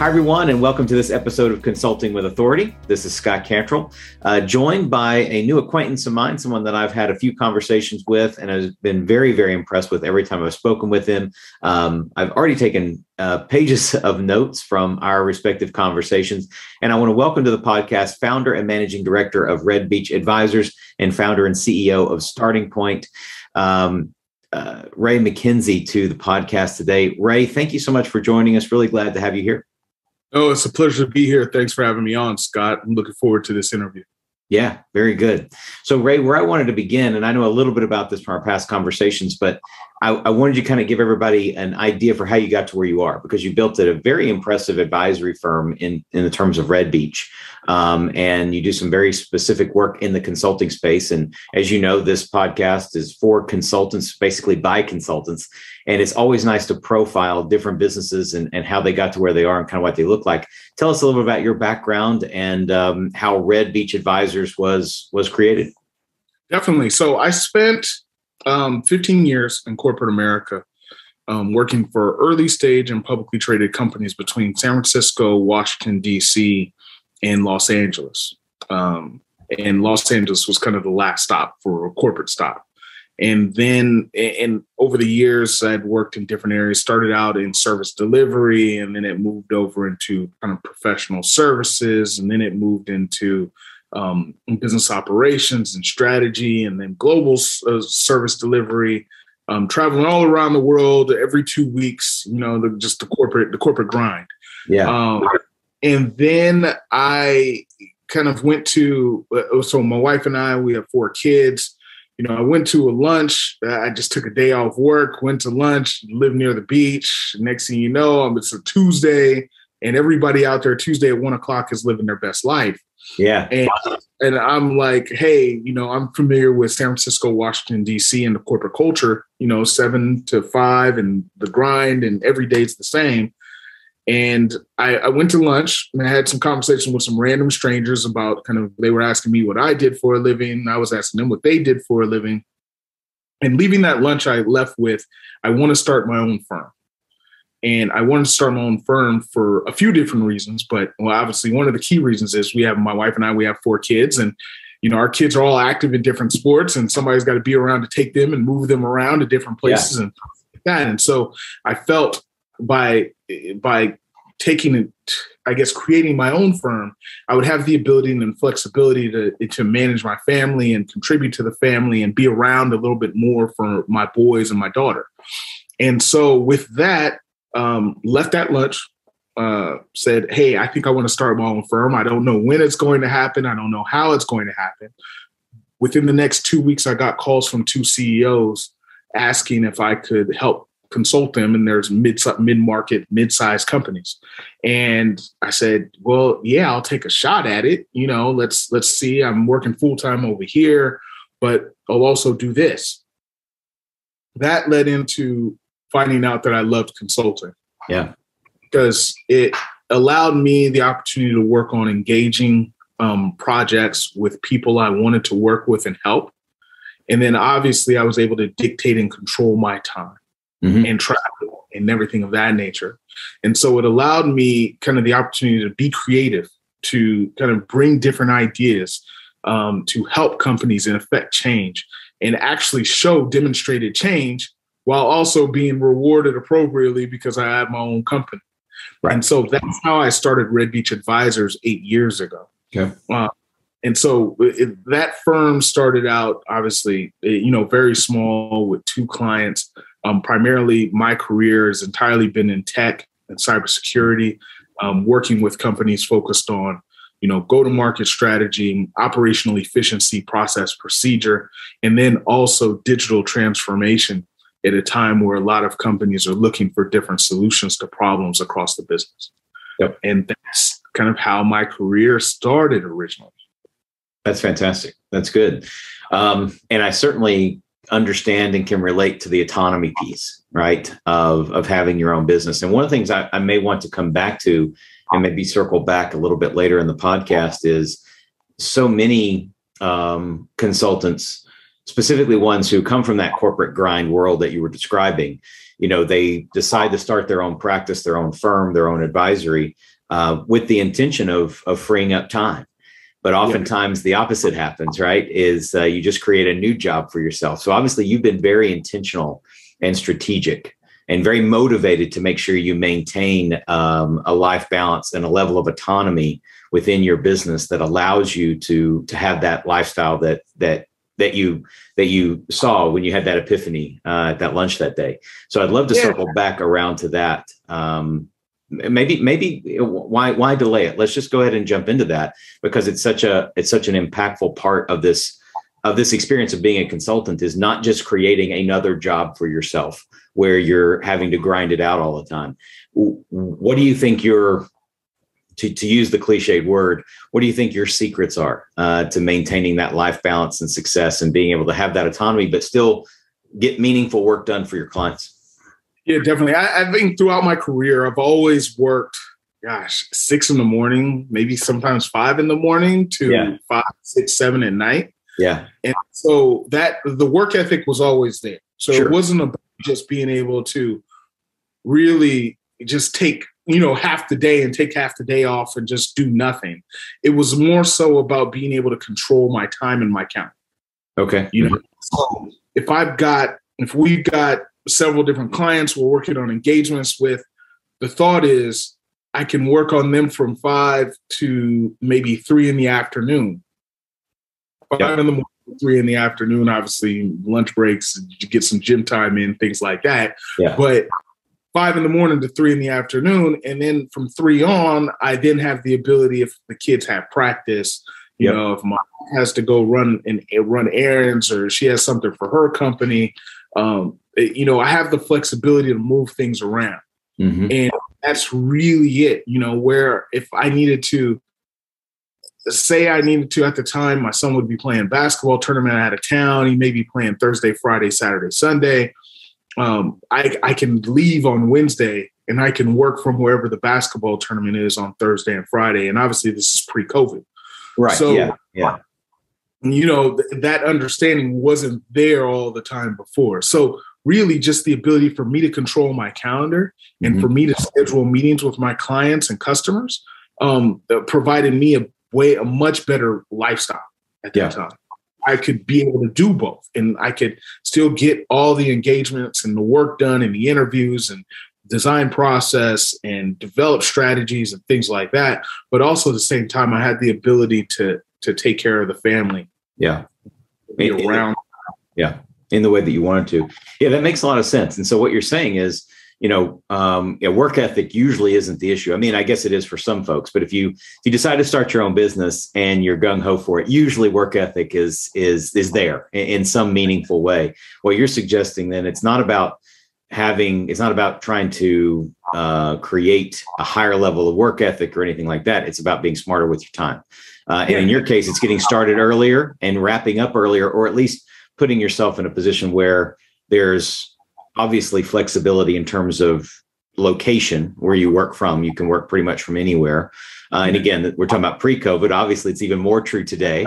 Hi, everyone, and welcome to this episode of Consulting with Authority. This is Scott Cantrell, uh, joined by a new acquaintance of mine, someone that I've had a few conversations with and has been very, very impressed with every time I've spoken with him. Um, I've already taken uh, pages of notes from our respective conversations, and I want to welcome to the podcast founder and managing director of Red Beach Advisors and founder and CEO of Starting Point. Um, uh, Ray McKenzie to the podcast today. Ray, thank you so much for joining us. Really glad to have you here. Oh, it's a pleasure to be here. Thanks for having me on, Scott. I'm looking forward to this interview. Yeah, very good. So, Ray, where I wanted to begin, and I know a little bit about this from our past conversations, but I, I, wanted to kind of give everybody an idea for how you got to where you are because you built a very impressive advisory firm in in the terms of Red Beach, um, and you do some very specific work in the consulting space. And as you know, this podcast is for consultants, basically by consultants, and it's always nice to profile different businesses and, and how they got to where they are and kind of what they look like. Tell us a little bit about your background and um, how Red Beach Advisors was was created. Definitely. So I spent um, 15 years in corporate America, um, working for early stage and publicly traded companies between San Francisco, Washington, D.C., and Los Angeles. Um, and Los Angeles was kind of the last stop for a corporate stop. And then, and over the years, I'd worked in different areas. Started out in service delivery, and then it moved over into kind of professional services, and then it moved into um, business operations and strategy, and then global uh, service delivery. Um, traveling all around the world every two weeks. You know, the, just the corporate the corporate grind. Yeah. Um, and then I kind of went to uh, so my wife and I we have four kids. You know, I went to a lunch. I just took a day off work, went to lunch, lived near the beach. Next thing you know, it's a Tuesday, and everybody out there Tuesday at one o'clock is living their best life. Yeah. And, and I'm like, hey, you know, I'm familiar with San Francisco, Washington, D.C., and the corporate culture, you know, seven to five and the grind, and every day's the same. And I, I went to lunch and I had some conversation with some random strangers about kind of, they were asking me what I did for a living. I was asking them what they did for a living. And leaving that lunch, I left with, I want to start my own firm. And I wanted to start my own firm for a few different reasons. But well, obviously, one of the key reasons is we have my wife and I, we have four kids, and you know, our kids are all active in different sports, and somebody's got to be around to take them and move them around to different places yeah. and that. And so I felt by by taking it, I guess, creating my own firm, I would have the ability and flexibility to to manage my family and contribute to the family and be around a little bit more for my boys and my daughter. And so with that, um, left at lunch, uh, said, Hey, I think I want to start my own firm. I don't know when it's going to happen. I don't know how it's going to happen. Within the next two weeks, I got calls from two CEOs asking if I could help consult them and there's mid mid market mid sized companies and i said well yeah i'll take a shot at it you know let's let's see i'm working full time over here but i'll also do this that led into finding out that I loved consulting. Yeah. Because it allowed me the opportunity to work on engaging um, projects with people I wanted to work with and help. And then obviously I was able to dictate and control my time mm-hmm. and travel and everything of that nature. And so it allowed me kind of the opportunity to be creative, to kind of bring different ideas, um, to help companies and affect change and actually show demonstrated change while also being rewarded appropriately because I had my own company. Right. And so that's how I started Red Beach Advisors eight years ago. Okay. Uh, and so it, that firm started out obviously, you know, very small with two clients. Um, primarily, my career has entirely been in tech and cybersecurity, um, working with companies focused on, you know, go-to-market strategy, operational efficiency, process, procedure, and then also digital transformation at a time where a lot of companies are looking for different solutions to problems across the business. Yep. And that's kind of how my career started originally. That's fantastic. That's good. Um, and I certainly understand and can relate to the autonomy piece, right? Of, of having your own business. And one of the things I, I may want to come back to and maybe circle back a little bit later in the podcast is so many um, consultants specifically ones who come from that corporate grind world that you were describing you know they decide to start their own practice their own firm their own advisory uh, with the intention of of freeing up time but oftentimes the opposite happens right is uh, you just create a new job for yourself so obviously you've been very intentional and strategic and very motivated to make sure you maintain um, a life balance and a level of autonomy within your business that allows you to to have that lifestyle that that that you that you saw when you had that epiphany uh, at that lunch that day. So I'd love to yeah. circle back around to that. Um, maybe maybe why why delay it? Let's just go ahead and jump into that because it's such a it's such an impactful part of this of this experience of being a consultant is not just creating another job for yourself where you're having to grind it out all the time. What do you think your to, to use the cliched word, what do you think your secrets are uh, to maintaining that life balance and success and being able to have that autonomy, but still get meaningful work done for your clients? Yeah, definitely. I, I think throughout my career, I've always worked, gosh, six in the morning, maybe sometimes five in the morning to yeah. five, six, seven at night. Yeah. And so that the work ethic was always there. So sure. it wasn't about just being able to really just take you know half the day and take half the day off and just do nothing it was more so about being able to control my time and my count okay you know mm-hmm. so if i've got if we've got several different clients we're working on engagements with the thought is i can work on them from five to maybe three in the afternoon five yep. in the morning three in the afternoon obviously lunch breaks you get some gym time in things like that yeah. but five in the morning to three in the afternoon. And then from three on, I then have the ability if the kids have practice, you yep. know, if mom has to go run and run errands or she has something for her company, um, you know, I have the flexibility to move things around. Mm-hmm. And that's really it, you know, where if I needed to say I needed to at the time, my son would be playing basketball tournament out of town. He may be playing Thursday, Friday, Saturday, Sunday um, I, I can leave on Wednesday and I can work from wherever the basketball tournament is on Thursday and Friday. And obviously, this is pre-COVID, right? So, yeah, yeah. You know th- that understanding wasn't there all the time before. So really, just the ability for me to control my calendar and mm-hmm. for me to schedule meetings with my clients and customers um, uh, provided me a way a much better lifestyle at that yeah. time. I could be able to do both and I could still get all the engagements and the work done and the interviews and design process and develop strategies and things like that. But also at the same time, I had the ability to to take care of the family. Yeah. Be around. Yeah. In the way that you wanted to. Yeah, that makes a lot of sense. And so what you're saying is you know, um, yeah, work ethic usually isn't the issue. I mean, I guess it is for some folks, but if you if you decide to start your own business and you're gung ho for it, usually work ethic is is is there in, in some meaningful way. What you're suggesting then it's not about having it's not about trying to uh, create a higher level of work ethic or anything like that. It's about being smarter with your time. Uh, and in your case, it's getting started earlier and wrapping up earlier, or at least putting yourself in a position where there's obviously flexibility in terms of location where you work from. You can work pretty much from anywhere. Uh, and again, we're talking about pre-COVID. Obviously, it's even more true today,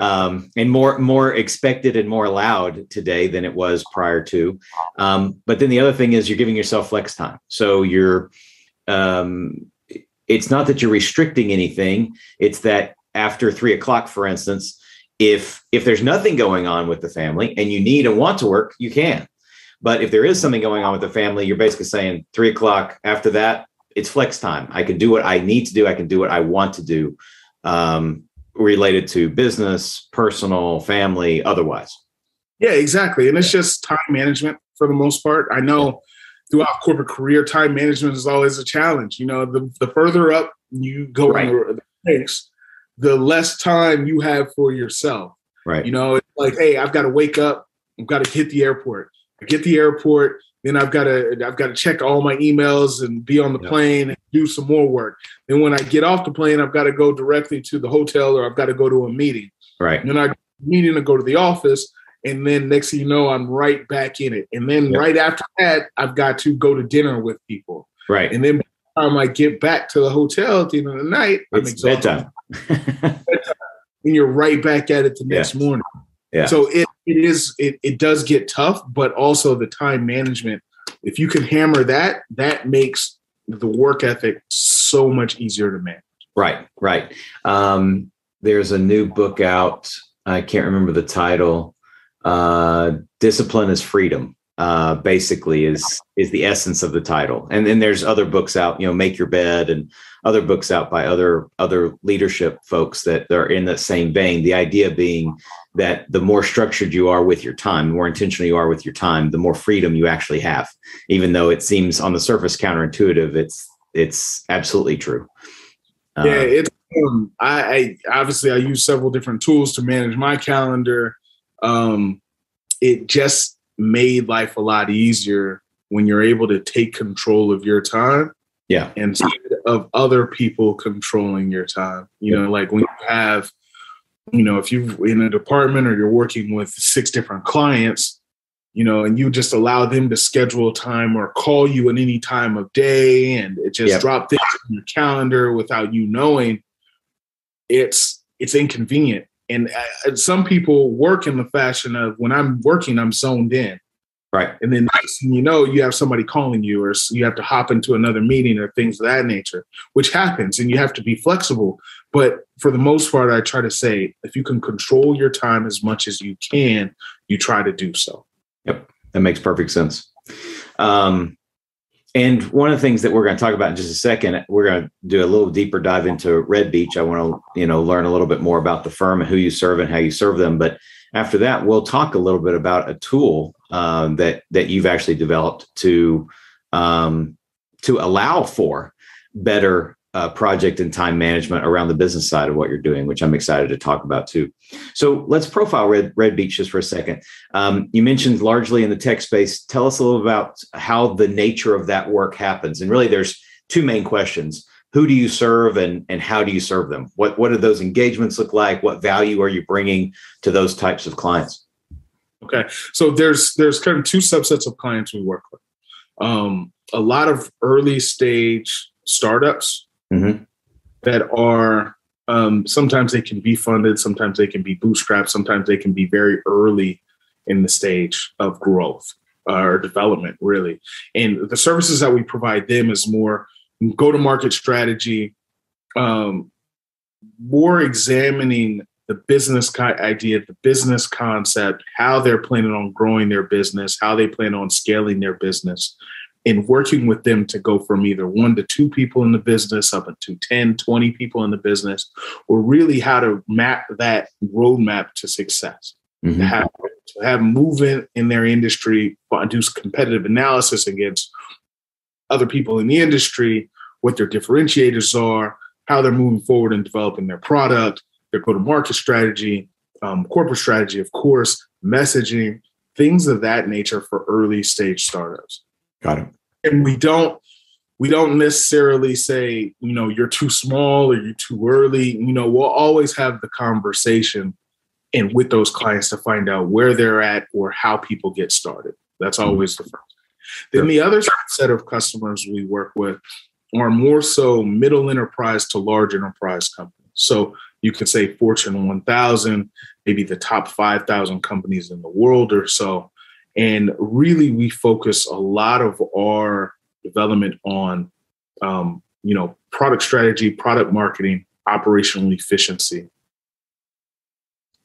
um, and more more expected and more allowed today than it was prior to. Um, but then the other thing is you're giving yourself flex time. So you're, um, it's not that you're restricting anything. It's that after three o'clock, for instance, if if there's nothing going on with the family and you need and want to work, you can. But if there is something going on with the family, you're basically saying three o'clock after that, it's flex time. I can do what I need to do. I can do what I want to do um, related to business, personal, family, otherwise. Yeah, exactly. And it's just time management for the most part. I know throughout corporate career, time management is always a challenge. You know, the, the further up you go right. in the ranks, the less time you have for yourself. Right. You know, it's like, hey, I've got to wake up, I've got to hit the airport. I get the airport, then I've got to I've got to check all my emails and be on the yep. plane and do some more work. Then when I get off the plane, I've got to go directly to the hotel or I've got to go to a meeting. Right. And then I meeting to go to the office, and then next thing you know, I'm right back in it. And then yep. right after that, I've got to go to dinner with people. Right. And then by the time I get back to the hotel at the end of the night, it's I'm exhausted. bedtime. and you're right back at it the next morning. Yeah. So it, it is it, it does get tough, but also the time management if you can hammer that, that makes the work ethic so much easier to manage. Right, right. Um, there's a new book out. I can't remember the title. Uh, Discipline is freedom. Uh, basically, is is the essence of the title. And then there's other books out. You know, Make Your Bed and other books out by other other leadership folks that are in that same vein. The idea being that the more structured you are with your time, the more intentional you are with your time, the more freedom you actually have. Even though it seems on the surface counterintuitive, it's it's absolutely true. Uh, yeah, it's um, I, I, obviously I use several different tools to manage my calendar. Um, it just made life a lot easier when you're able to take control of your time. Yeah, instead of other people controlling your time. You yeah. know, like when you have, you know, if you're in a department or you're working with six different clients, you know, and you just allow them to schedule time or call you at any time of day and it just yep. drop things in your calendar without you knowing, it's it's inconvenient. And uh, some people work in the fashion of when I'm working, I'm zoned in. Right. And then you know, you have somebody calling you or you have to hop into another meeting or things of that nature, which happens and you have to be flexible. But for the most part, I try to say if you can control your time as much as you can, you try to do so. Yep, that makes perfect sense. Um, and one of the things that we're going to talk about in just a second, we're going to do a little deeper dive into Red Beach. I want to, you know, learn a little bit more about the firm and who you serve and how you serve them. But after that, we'll talk a little bit about a tool um, that that you've actually developed to um, to allow for better uh, project and time management around the business side of what you're doing, which I'm excited to talk about too. So let's profile Red, Red Beach just for a second. Um, you mentioned largely in the tech space. Tell us a little about how the nature of that work happens. And really, there's two main questions. Who do you serve and, and how do you serve them? What, what do those engagements look like? What value are you bringing to those types of clients? Okay. So there's there's kind of two subsets of clients we work with. Um, a lot of early stage startups mm-hmm. that are um, sometimes they can be funded, sometimes they can be bootstrapped, sometimes they can be very early in the stage of growth uh, or development, really. And the services that we provide them is more go to market strategy, um, more examining the business idea, the business concept, how they're planning on growing their business, how they plan on scaling their business, and working with them to go from either one to two people in the business up to 10, 20 people in the business, or really how to map that roadmap to success. Mm-hmm. To, have, to have movement in their industry, do competitive analysis against other people in the industry, what their differentiators are, how they're moving forward and developing their product, their go to market strategy, um, corporate strategy, of course, messaging, things of that nature for early stage startups. Got it. And we don't we don't necessarily say, you know, you're too small or you're too early. You know, we'll always have the conversation and with those clients to find out where they're at or how people get started. That's mm-hmm. always the first. Then the other set of customers we work with are more so middle enterprise to large enterprise companies. So you could say Fortune 1000, maybe the top 5,000 companies in the world or so. And really, we focus a lot of our development on, um, you know, product strategy, product marketing, operational efficiency.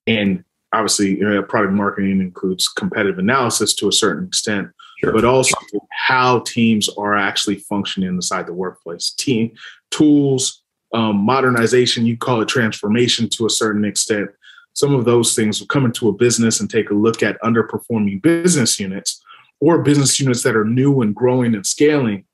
And obviously, you know, product marketing includes competitive analysis to a certain extent, sure. but also how teams are actually functioning inside the workplace. Team tools, um, modernization, you call it transformation to a certain extent, some of those things will come into a business and take a look at underperforming business units or business units that are new and growing and scaling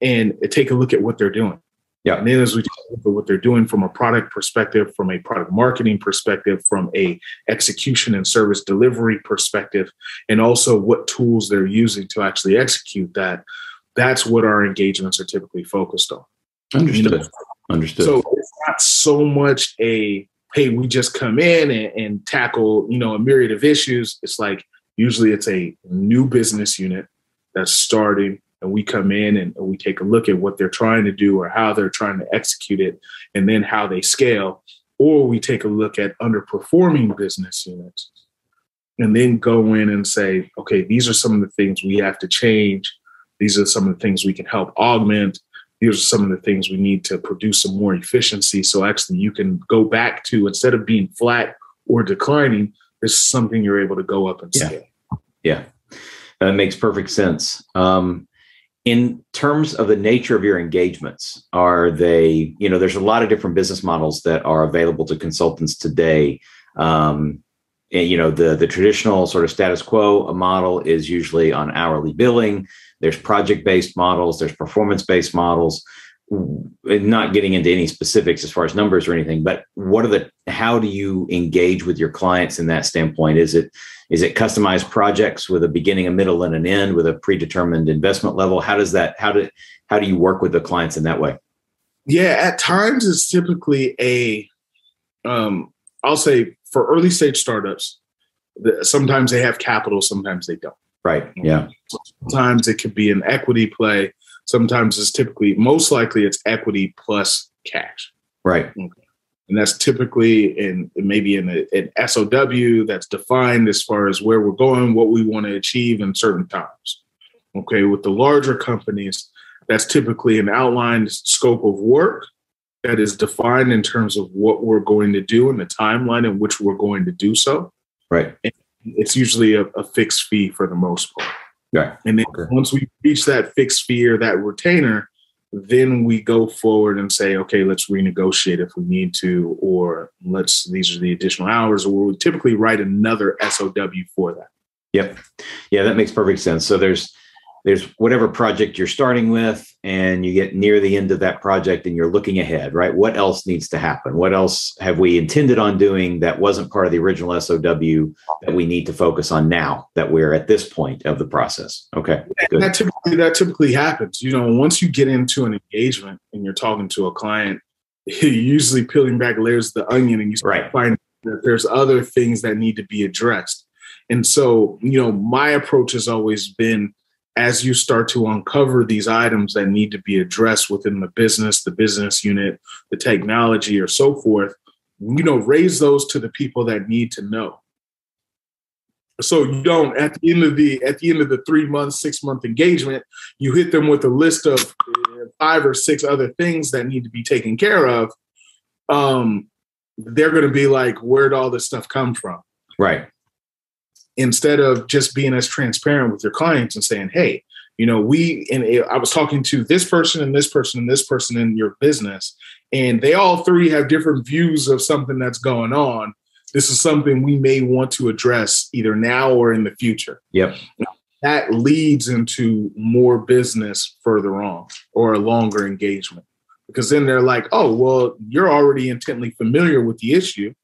and take a look at what they're doing. Yeah. And then as we talk about what they're doing from a product perspective, from a product marketing perspective, from a execution and service delivery perspective, and also what tools they're using to actually execute that, that's what our engagements are typically focused on. Understood. You know? Understood. So it's not so much a hey, we just come in and, and tackle, you know, a myriad of issues. It's like usually it's a new business unit that's starting and we come in and we take a look at what they're trying to do or how they're trying to execute it and then how they scale or we take a look at underperforming business units and then go in and say okay these are some of the things we have to change These are some of the things we can help augment. These are some of the things we need to produce some more efficiency. So actually, you can go back to instead of being flat or declining, this is something you're able to go up and yeah. scale. Yeah, that makes perfect sense. Um, in terms of the nature of your engagements are they you know there's a lot of different business models that are available to consultants today. Um, and, you know the the traditional sort of status quo model is usually on hourly billing. There's project based models there's performance based models not getting into any specifics as far as numbers or anything but what are the how do you engage with your clients in that standpoint? Is it is it customized projects with a beginning a middle and an end with a predetermined investment level? How does that how do how do you work with the clients in that way? Yeah at times it's typically a um i'll say for early stage startups sometimes they have capital sometimes they don't. Right yeah. Sometimes it could be an equity play Sometimes it's typically, most likely, it's equity plus cash. Right. Okay. And that's typically in maybe in a, an SOW that's defined as far as where we're going, what we want to achieve in certain times. Okay. With the larger companies, that's typically an outlined scope of work that is defined in terms of what we're going to do and the timeline in which we're going to do so. Right. And it's usually a, a fixed fee for the most part. Right. And then okay. once we reach that fixed fee or that retainer, then we go forward and say, okay, let's renegotiate if we need to, or let's these are the additional hours, or we'll typically write another SOW for that. Yep. Yeah, that makes perfect sense. So there's there's whatever project you're starting with and you get near the end of that project and you're looking ahead right? What else needs to happen? What else have we intended on doing that wasn't part of the original SOW that we need to focus on now that we're at this point of the process? Okay that typically that typically happens you know once you get into an engagement and you're talking to a client you're usually peeling back layers of the onion and you right. find that there's other things that need to be addressed. And so you know my approach has always been as you start to uncover these items that need to be addressed within the business, the business unit, the technology, or so forth, you know, raise those to the people that need to know. So you don't at the end of the at the end of the three month, six month engagement, you hit them with a list of five or six other things that need to be taken care of. Um, they're going to be like, "Where'd all this stuff come from?" Right instead of just being as transparent with your clients and saying, hey, you know, we, and I was talking to this person and this person and this person in your business, and they all three have different views of something that's going on. This is something we may want to address either now or in the future. Yep. That leads into more business further on or a longer engagement because then they're like, oh, well, you're already intently familiar with the issue.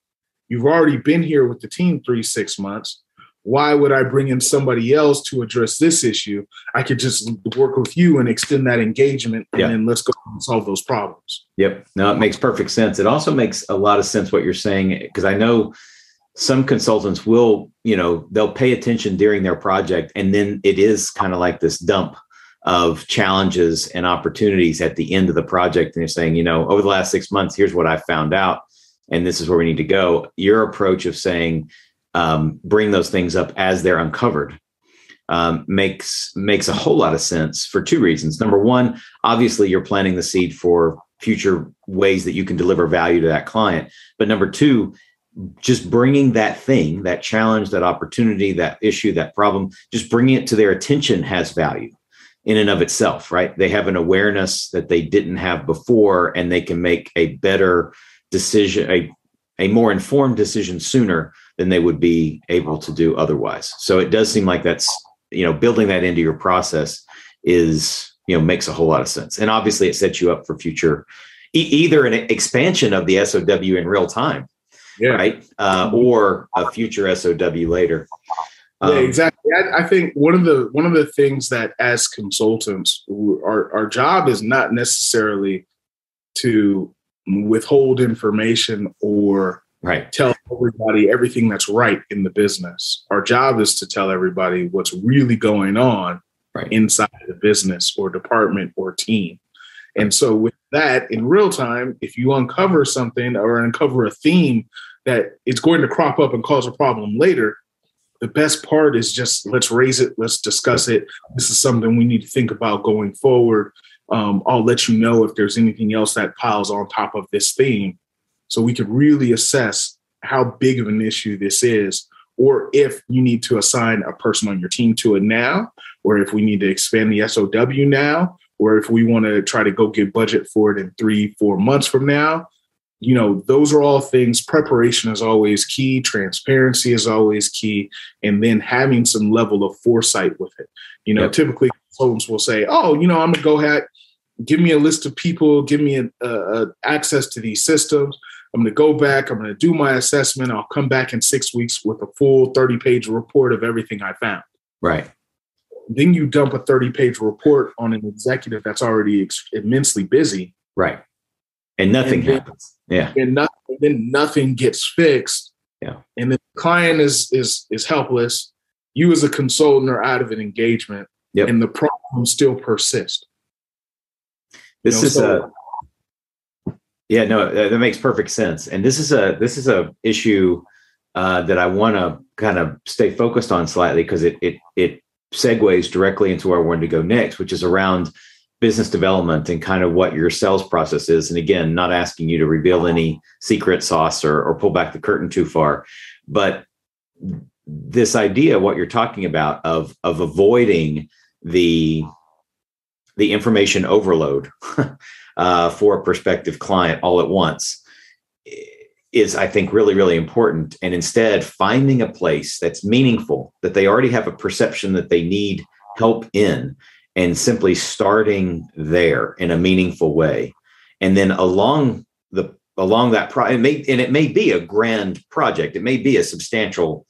You've already been here with the team three, six months why would I bring in somebody else to address this issue? I could just work with you and extend that engagement and then let's go and solve those problems. Yep. No, it makes perfect sense. It also makes a lot of sense what you're saying because I know some consultants will, you know, they'll pay attention during their project and then it is kind of like this dump of challenges and opportunities at the end of the project and you're saying, you know, over the last 6 months here's what I found out and this is where we need to go. Your approach of saying, um, bring those things up as they're uncovered um, makes makes a whole lot of sense for two reasons. Number one, obviously you're planting the seed for future ways that you can deliver value to that client. But number two, just bringing that thing, that challenge, that opportunity, that issue, that problem, just bringing it to their attention has value in and of itself, right? They have an awareness that they didn't have before, and they can make a better decision, a, a more informed decision sooner than they would be able to do otherwise. So it does seem like that's, you know, building that into your process is, you know, makes a whole lot of sense. And obviously it sets you up for future, e- either an expansion of the SOW in real time, yeah. right? Uh, or a future SOW later. Um, yeah, exactly. I, I, think one of the one of the things that as consultants, our our job is not necessarily to withhold information or right tell everybody everything that's right in the business our job is to tell everybody what's really going on right. inside the business or department or team and so with that in real time if you uncover something or uncover a theme that is going to crop up and cause a problem later the best part is just let's raise it, let's discuss it. This is something we need to think about going forward. Um, I'll let you know if there's anything else that piles on top of this theme, so we could really assess how big of an issue this is, or if you need to assign a person on your team to it now, or if we need to expand the SOW now, or if we want to try to go get budget for it in three, four months from now you know, those are all things. Preparation is always key. Transparency is always key. And then having some level of foresight with it. You know, yep. typically consultants will say, oh, you know, I'm going to go ahead, give me a list of people, give me a, a, a access to these systems. I'm going to go back, I'm going to do my assessment. I'll come back in six weeks with a full 30 page report of everything I found. Right. Then you dump a 30 page report on an executive that's already ex- immensely busy. Right. And nothing and then, happens. Yeah. And nothing, then nothing gets fixed. Yeah. And the client is is is helpless. You as a consultant are out of an engagement. Yep. And the problem still persists. This you know, is so, a yeah, no, that makes perfect sense. And this is a this is a issue uh, that I want to kind of stay focused on slightly because it it it segues directly into where I wanted to go next, which is around business development and kind of what your sales process is. And again, not asking you to reveal any secret sauce or, or pull back the curtain too far, but this idea, what you're talking about of, of avoiding the, the information overload uh, for a prospective client all at once is, I think, really, really important. And instead, finding a place that's meaningful, that they already have a perception that they need help in, and simply starting there in a meaningful way. And then along the along that pro it may and it may be a grand project. It may be a substantial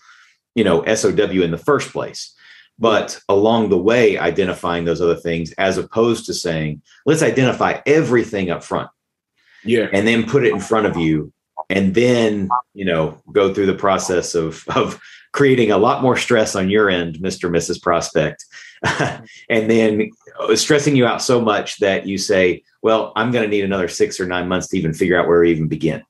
you know SOW in the first place but along the way identifying those other things as opposed to saying let's identify everything up front yeah and then put it in front of you and then you know go through the process of of creating a lot more stress on your end mr mrs prospect and then stressing you out so much that you say, well, I'm going to need another six or nine months to even figure out where to even begin.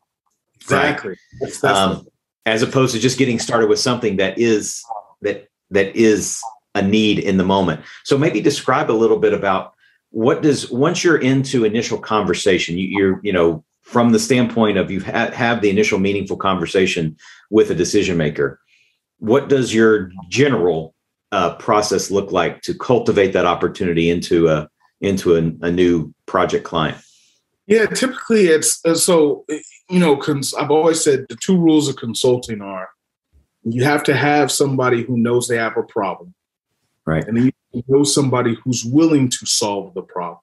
Exactly. Right? That's, that's um, as opposed to just getting started with something that is that that is a need in the moment. So maybe describe a little bit about what does once you're into initial conversation, you, you're you know from the standpoint of you've have the initial meaningful conversation with a decision maker. What does your general uh, process look like to cultivate that opportunity into a into a, a new project client? Yeah, typically it's uh, so you know. Cons- I've always said the two rules of consulting are you have to have somebody who knows they have a problem, right, and then you know somebody who's willing to solve the problem.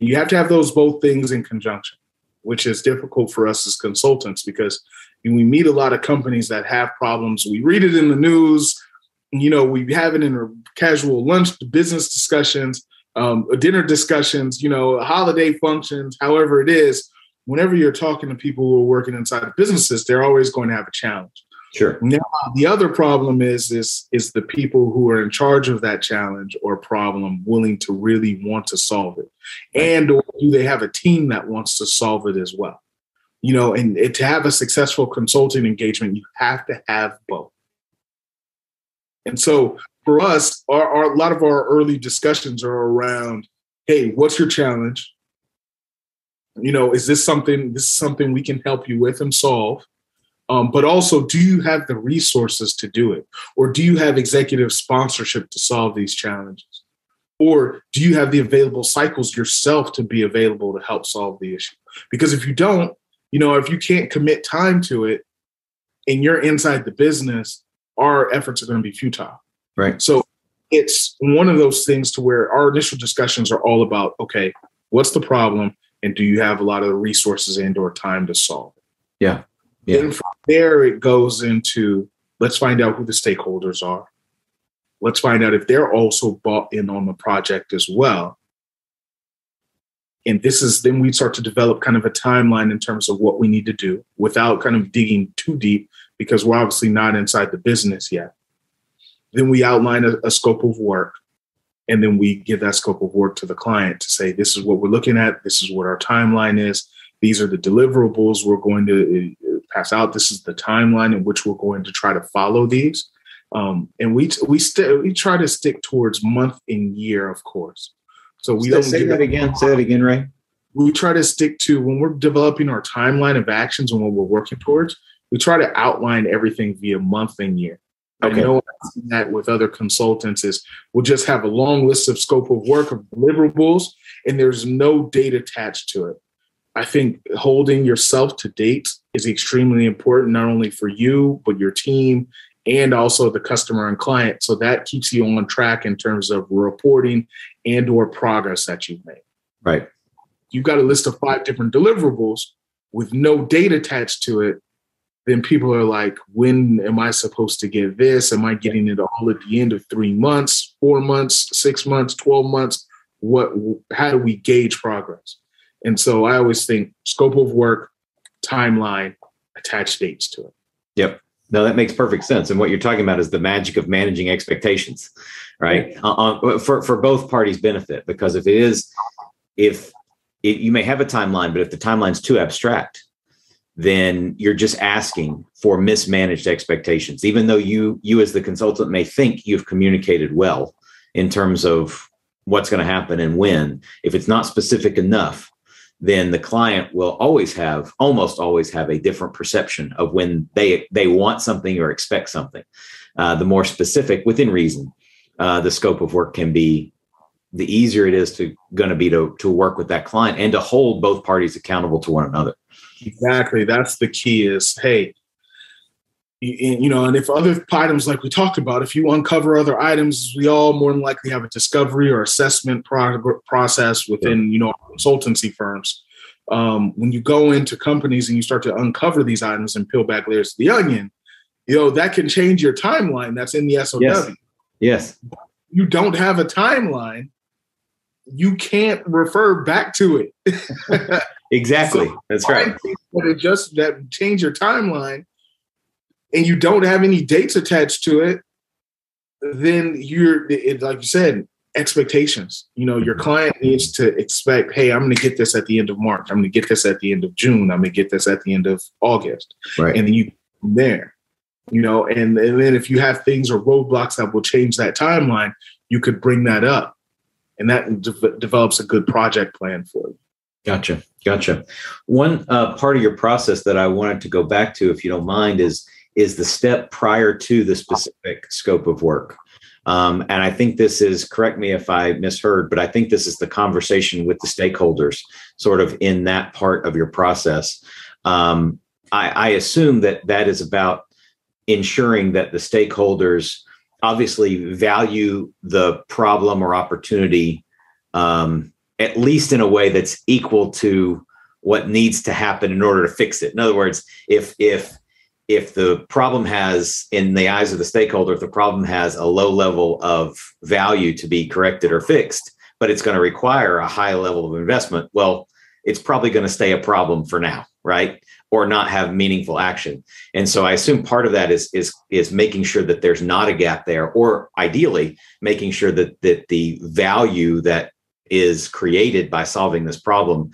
You have to have those both things in conjunction, which is difficult for us as consultants because we meet a lot of companies that have problems. We read it in the news you know, we have it in a casual lunch, business discussions, um, dinner discussions, you know, holiday functions, however it is. Whenever you're talking to people who are working inside of businesses, they're always going to have a challenge. Sure. Now, the other problem is is is the people who are in charge of that challenge or problem willing to really want to solve it, and or do they have a team that wants to solve it as well? You know, and, and to have a successful consulting engagement, you have to have both. And so for us, our, our, a lot of our early discussions are around, hey, what's your challenge? You know, is this something this is something we can help you with and solve? Um, but also, do you have the resources to do it? Or do you have executive sponsorship to solve these challenges? Or do you have the available cycles yourself to be available to help solve the issue? Because if you don't, you know, if you can't commit time to it and you're inside the business, our efforts are going to be futile. Right. So it's one of those things to where our initial discussions are all about okay, what's the problem, and do you have a lot of the resources and or time to solve it? Yeah. Yeah. And from there, it goes into let's find out who the stakeholders are. Let's find out if they're also bought in on the project as well. And this is then we start to develop kind of a timeline in terms of what we need to do without kind of digging too deep because we're obviously not inside the business yet. Then we outline a, a scope of work and then we give that scope of work to the client to say, this is what we're looking at, this is what our timeline is, these are the deliverables we're going to pass out, this is the timeline in which we're going to try to follow these. Um, and we we st- we try to stick towards month and year, of course. So we don't say that again. Say that again, Ray. We try to stick to when we're developing our timeline of actions and what we're working towards. We try to outline everything via month and year. Okay. I know that with other consultants is we'll just have a long list of scope of work of deliverables, and there's no date attached to it. I think holding yourself to date is extremely important, not only for you, but your team and also the customer and client. So that keeps you on track in terms of reporting and or progress that you've made. Right. You've got a list of five different deliverables with no date attached to it. Then people are like, when am I supposed to get this? Am I getting it all at the end of three months, four months, six months, 12 months? What, how do we gauge progress? And so I always think scope of work, timeline, attach dates to it. Yep. No, that makes perfect sense. And what you're talking about is the magic of managing expectations, right? Uh, for for both parties' benefit, because if it is, if it, you may have a timeline, but if the timeline's too abstract, then you're just asking for mismanaged expectations. Even though you you as the consultant may think you've communicated well in terms of what's going to happen and when, if it's not specific enough, then the client will always have almost always have a different perception of when they they want something or expect something. Uh, the more specific within reason uh, the scope of work can be the easier it is to going to be to, to work with that client and to hold both parties accountable to one another. Exactly. That's the key is hey you know, and if other items like we talked about, if you uncover other items, we all more than likely have a discovery or assessment pro- process within, you know, consultancy firms. Um, when you go into companies and you start to uncover these items and peel back layers of the onion, you know, that can change your timeline that's in the SOW. Yes. yes. You don't have a timeline, you can't refer back to it. exactly. so that's right. But it just that change your timeline and you don't have any dates attached to it, then you're it, like you said, expectations. You know, your client needs to expect, hey, I'm going to get this at the end of March. I'm going to get this at the end of June. I'm going to get this at the end of August. Right. And then you there, you know, and, and then if you have things or roadblocks that will change that timeline, you could bring that up. And that de- develops a good project plan for you. Gotcha. Gotcha. One uh, part of your process that I wanted to go back to, if you don't mind, is is the step prior to the specific scope of work. Um, and I think this is, correct me if I misheard, but I think this is the conversation with the stakeholders, sort of in that part of your process. Um, I, I assume that that is about ensuring that the stakeholders obviously value the problem or opportunity, um, at least in a way that's equal to what needs to happen in order to fix it. In other words, if if if the problem has, in the eyes of the stakeholder, if the problem has a low level of value to be corrected or fixed, but it's going to require a high level of investment, well, it's probably going to stay a problem for now, right? Or not have meaningful action. And so I assume part of that is is is making sure that there's not a gap there, or ideally making sure that that the value that is created by solving this problem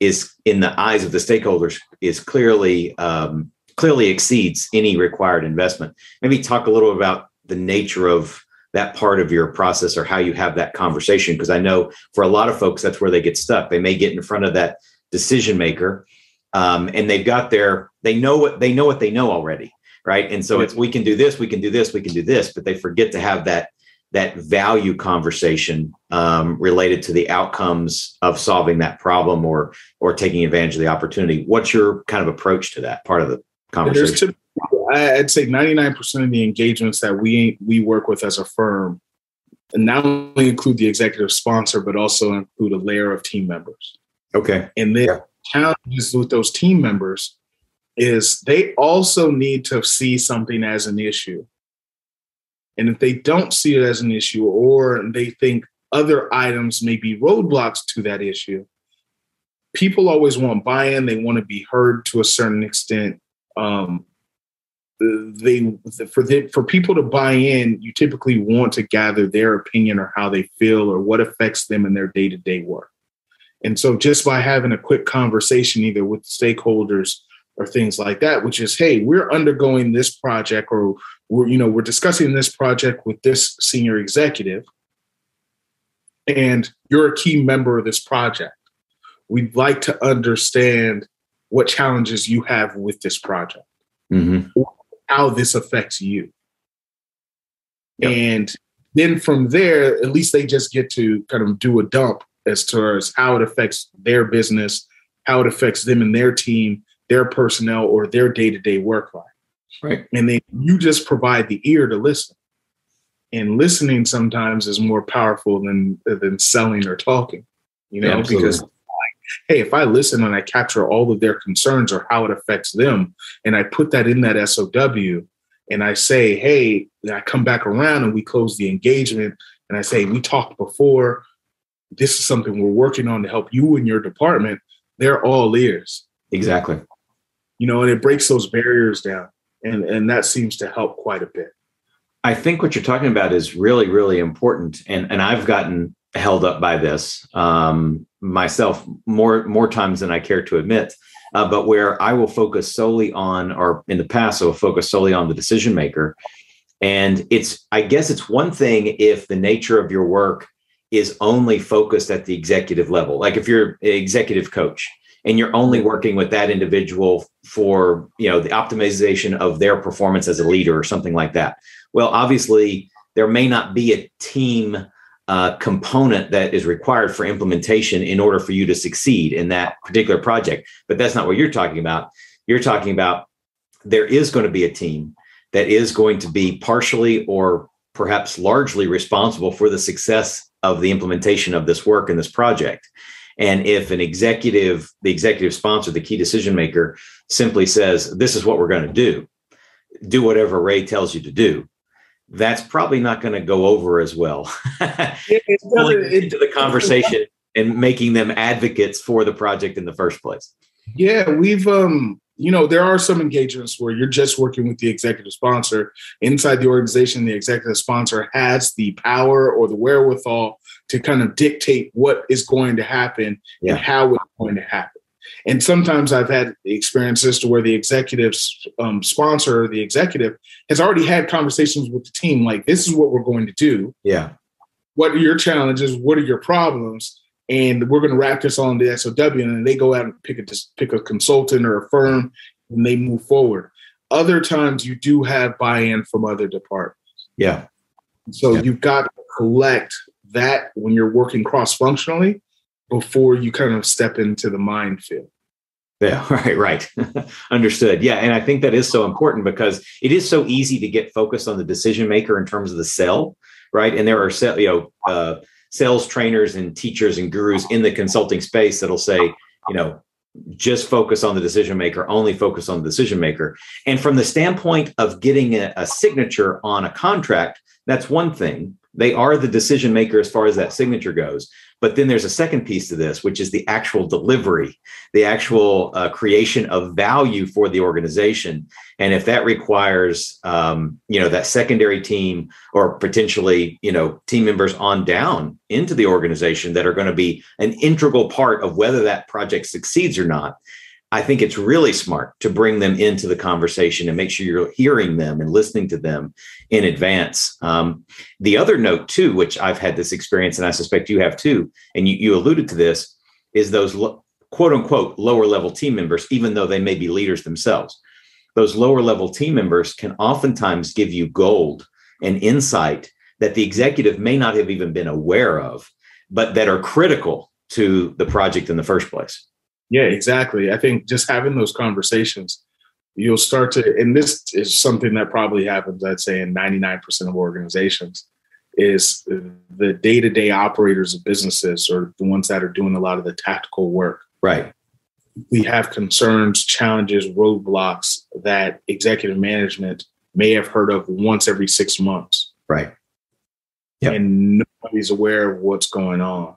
is in the eyes of the stakeholders is clearly um, clearly exceeds any required investment. Maybe talk a little about the nature of that part of your process or how you have that conversation because I know for a lot of folks that's where they get stuck. They may get in front of that decision maker um, and they've got their they know what they know what they know already, right? And so it's we can do this, we can do this, we can do this, but they forget to have that that value conversation um, related to the outcomes of solving that problem or or taking advantage of the opportunity. What's your kind of approach to that part of the conversation? I'd say 99% of the engagements that we we work with as a firm and not only include the executive sponsor, but also include a layer of team members. Okay. And the yeah. challenges with those team members is they also need to see something as an issue. And if they don't see it as an issue or they think other items may be roadblocks to that issue, people always want buy-in, they want to be heard to a certain extent um, they for the, for people to buy in, you typically want to gather their opinion or how they feel or what affects them in their day to day work. And so, just by having a quick conversation, either with stakeholders or things like that, which is, hey, we're undergoing this project or we're you know we're discussing this project with this senior executive and you're a key member of this project we'd like to understand what challenges you have with this project mm-hmm. how this affects you yep. and then from there at least they just get to kind of do a dump as far as how it affects their business how it affects them and their team their personnel or their day-to-day work life Right. And then you just provide the ear to listen. And listening sometimes is more powerful than than selling or talking, you know, yeah, because hey, if I listen and I capture all of their concerns or how it affects them, and I put that in that SOW, and I say, hey, I come back around and we close the engagement, and I say, we talked before. This is something we're working on to help you and your department. They're all ears. Exactly. You know, and it breaks those barriers down and and that seems to help quite a bit. I think what you're talking about is really really important, and and I've gotten held up by this um, myself more more times than I care to admit. Uh, but where I will focus solely on, or in the past, I will focus solely on the decision maker. And it's, I guess, it's one thing if the nature of your work is only focused at the executive level. Like if you're an executive coach, and you're only working with that individual for you know the optimization of their performance as a leader or something like that well obviously there may not be a team uh, component that is required for implementation in order for you to succeed in that particular project. But that's not what you're talking about. You're talking about there is going to be a team that is going to be partially or perhaps largely responsible for the success of the implementation of this work and this project. And if an executive, the executive sponsor, the key decision maker simply says, This is what we're going to do, do whatever Ray tells you to do, that's probably not going to go over as well. it, it, into the conversation and making them advocates for the project in the first place. Yeah, we've um you know, there are some engagements where you're just working with the executive sponsor. Inside the organization, the executive sponsor has the power or the wherewithal to kind of dictate what is going to happen yeah. and how it's going to happen. And sometimes I've had experiences to where the executive um, sponsor, the executive, has already had conversations with the team like, this is what we're going to do. Yeah. What are your challenges? What are your problems? And we're going to wrap this on the SOW. And then they go out and pick a, pick a consultant or a firm and they move forward. Other times you do have buy in from other departments. Yeah. So yeah. you've got to collect that when you're working cross functionally before you kind of step into the minefield. Yeah, right, right. Understood. Yeah, and I think that is so important because it is so easy to get focused on the decision maker in terms of the sell, right? And there are you know uh, sales trainers and teachers and gurus in the consulting space that'll say, you know, just focus on the decision maker, only focus on the decision maker. And from the standpoint of getting a, a signature on a contract, that's one thing they are the decision maker as far as that signature goes. But then there's a second piece to this, which is the actual delivery, the actual uh, creation of value for the organization. And if that requires, um, you know, that secondary team or potentially, you know, team members on down into the organization that are going to be an integral part of whether that project succeeds or not, I think it's really smart to bring them into the conversation and make sure you're hearing them and listening to them in advance. Um, the other note, too, which I've had this experience and I suspect you have too, and you, you alluded to this, is those lo- quote unquote lower level team members, even though they may be leaders themselves. Those lower level team members can oftentimes give you gold and insight that the executive may not have even been aware of, but that are critical to the project in the first place. Yeah, exactly. I think just having those conversations, you'll start to, and this is something that probably happens, I'd say, in 99% of organizations, is the day to day operators of businesses or the ones that are doing a lot of the tactical work. Right. We have concerns, challenges, roadblocks that executive management may have heard of once every six months. Right. Yep. And nobody's aware of what's going on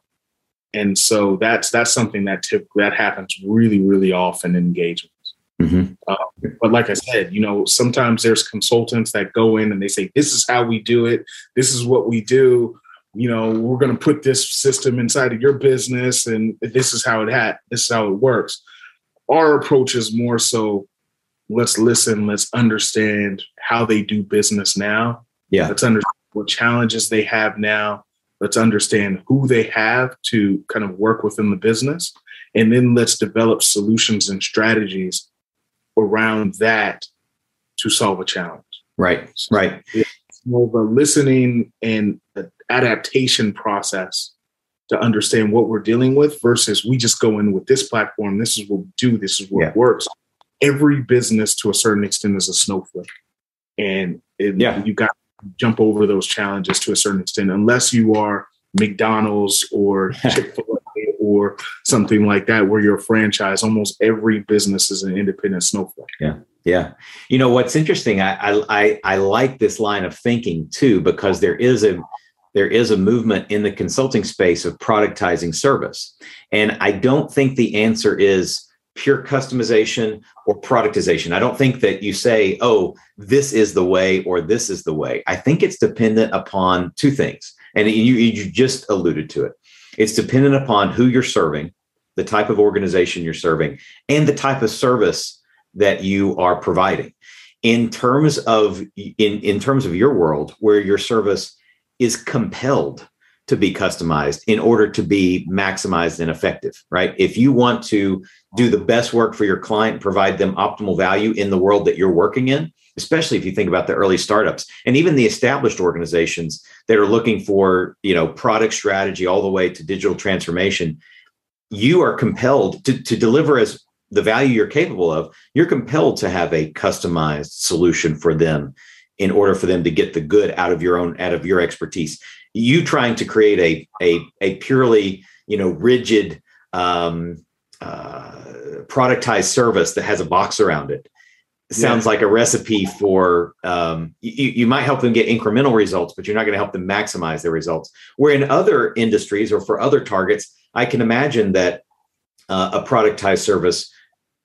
and so that's that's something that typically that happens really really often in engagements mm-hmm. uh, but like i said you know sometimes there's consultants that go in and they say this is how we do it this is what we do you know we're going to put this system inside of your business and this is how it had this is how it works our approach is more so let's listen, let's understand how they do business now. Yeah. Let's understand what challenges they have now. Let's understand who they have to kind of work within the business. And then let's develop solutions and strategies around that to solve a challenge. Right, right. It's more of a listening and adaptation process to understand what we're dealing with versus we just go in with this platform. This is what we do. This is what yeah. works. Every business, to a certain extent, is a snowflake, and it, yeah. you got jump over those challenges to a certain extent, unless you are McDonald's or Chick Fil A or something like that, where you're a franchise. Almost every business is an independent snowflake. Yeah. Yeah. You know what's interesting? I, I I like this line of thinking too because there is a there is a movement in the consulting space of productizing service, and I don't think the answer is pure customization or productization. I don't think that you say, "Oh, this is the way" or "This is the way." I think it's dependent upon two things, and you you just alluded to it. It's dependent upon who you're serving, the type of organization you're serving, and the type of service that you are providing in terms of in, in terms of your world where your service is compelled to be customized in order to be maximized and effective right if you want to do the best work for your client provide them optimal value in the world that you're working in especially if you think about the early startups and even the established organizations that are looking for you know product strategy all the way to digital transformation you are compelled to, to deliver as the value you're capable of, you're compelled to have a customized solution for them in order for them to get the good out of your own out of your expertise. You trying to create a a, a purely you know rigid um, uh, productized service that has a box around it sounds yeah. like a recipe for um, you, you might help them get incremental results but you're not going to help them maximize their results where in other industries or for other targets i can imagine that uh, a productized service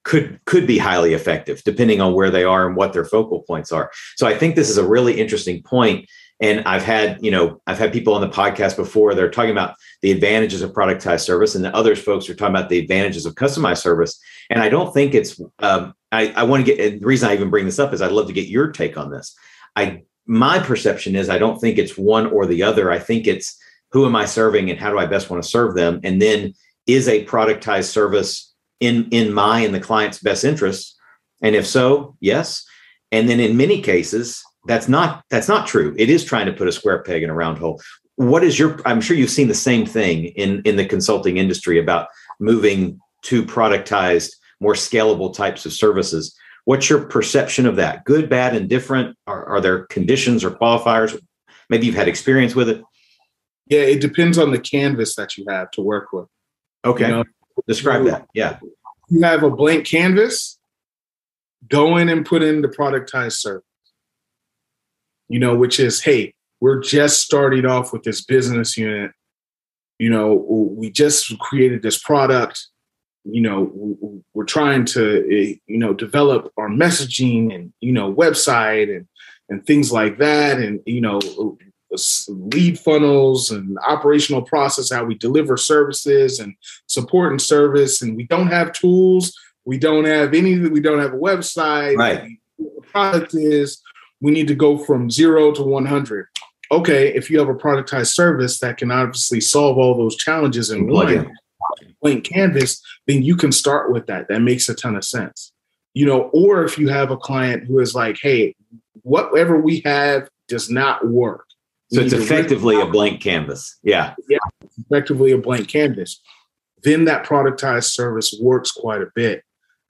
could could be highly effective depending on where they are and what their focal points are. So i think this is a really interesting point and i've had you know i've had people on the podcast before they're talking about the advantages of productized service and the other folks are talking about the advantages of customized service. And i don't think it's um, i, I want to get the reason i even bring this up is i'd love to get your take on this. I my perception is i don't think it's one or the other. I think it's who am i serving and how do i best want to serve them? And then is a productized service in in my and the client's best interests? And if so yes. And then in many cases that's not that's not true. It is trying to put a square peg in a round hole. What is your i'm sure you've seen the same thing in in the consulting industry about moving to productized more scalable types of services. What's your perception of that? Good bad and different? Are, are there conditions or qualifiers? Maybe you've had experience with it. Yeah it depends on the canvas that you have to work with. Okay. You know, Describe that. Yeah. You have a blank canvas, go in and put in the productized service. You know, which is, hey, we're just starting off with this business unit. You know, we just created this product. You know, we're trying to, you know, develop our messaging and, you know, website and, and things like that. And, you know, lead funnels and operational process, how we deliver services and support and service. And we don't have tools. We don't have anything. We don't have a website. Right. The product is we need to go from zero to 100. Okay, if you have a productized service that can obviously solve all those challenges in one blank canvas, then you can start with that. That makes a ton of sense. You know, or if you have a client who is like, hey, whatever we have does not work so it's effectively a blank canvas. Yeah. Yeah, effectively a blank canvas. Then that productized service works quite a bit.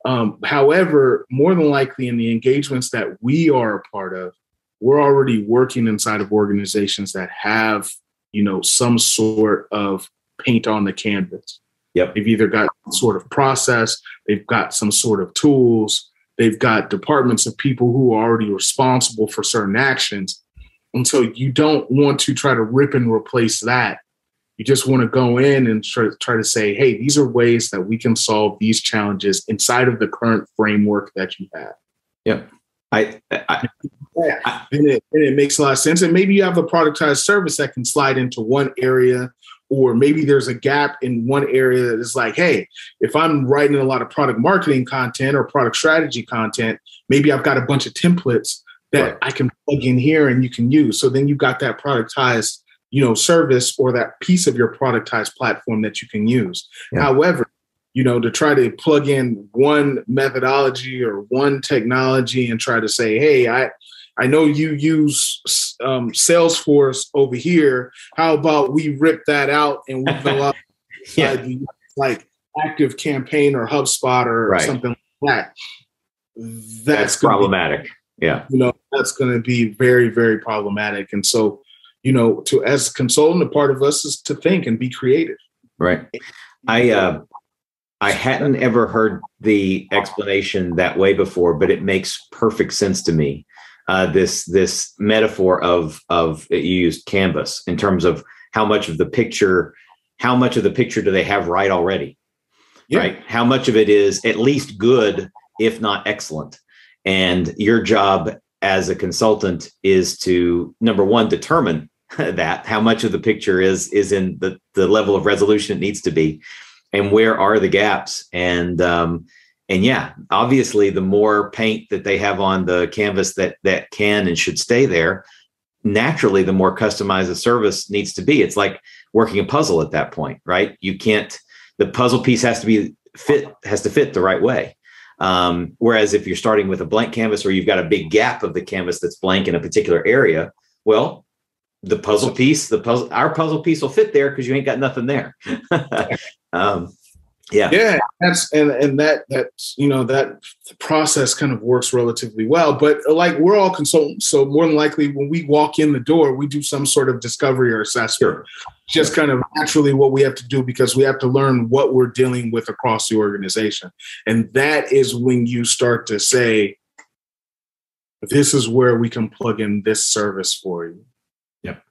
Um, however, more than likely in the engagements that we are a part of, we're already working inside of organizations that have, you know, some sort of paint on the canvas. Yep. They've either got some sort of process, they've got some sort of tools, they've got departments of people who are already responsible for certain actions and so you don't want to try to rip and replace that. You just want to go in and try, try to say, hey, these are ways that we can solve these challenges inside of the current framework that you have. Yep. I, I, yeah. and, it, and it makes a lot of sense. And maybe you have a productized service that can slide into one area or maybe there's a gap in one area that is like, hey, if I'm writing a lot of product marketing content or product strategy content, maybe I've got a bunch of templates that right. I can plug in here and you can use. So then you've got that productized, you know, service or that piece of your productized platform that you can use. Yeah. However, you know, to try to plug in one methodology or one technology and try to say, hey, I I know you use um, Salesforce over here. How about we rip that out and we go up yeah. like Active Campaign or HubSpot or right. something like that? That's, that's problematic. Be, yeah, you know that's going to be very very problematic. And so, you know, to as a consultant, a part of us is to think and be creative. Right. I uh, I hadn't ever heard the explanation that way before, but it makes perfect sense to me uh, this this metaphor of of you used canvas in terms of how much of the picture how much of the picture do they have right already yeah. right how much of it is at least good if not excellent and your job as a consultant is to number one determine that how much of the picture is is in the the level of resolution it needs to be and where are the gaps and um, and yeah, obviously, the more paint that they have on the canvas that that can and should stay there, naturally, the more customized the service needs to be. It's like working a puzzle at that point, right? You can't. The puzzle piece has to be fit has to fit the right way. Um, whereas if you're starting with a blank canvas or you've got a big gap of the canvas that's blank in a particular area, well, the puzzle piece, the puzzle, our puzzle piece will fit there because you ain't got nothing there. um, yeah yeah that's and and that that you know that process kind of works relatively well but like we're all consultants so more than likely when we walk in the door we do some sort of discovery or assessment sure. Just kind of naturally what we have to do because we have to learn what we're dealing with across the organization. And that is when you start to say this is where we can plug in this service for you. Yep.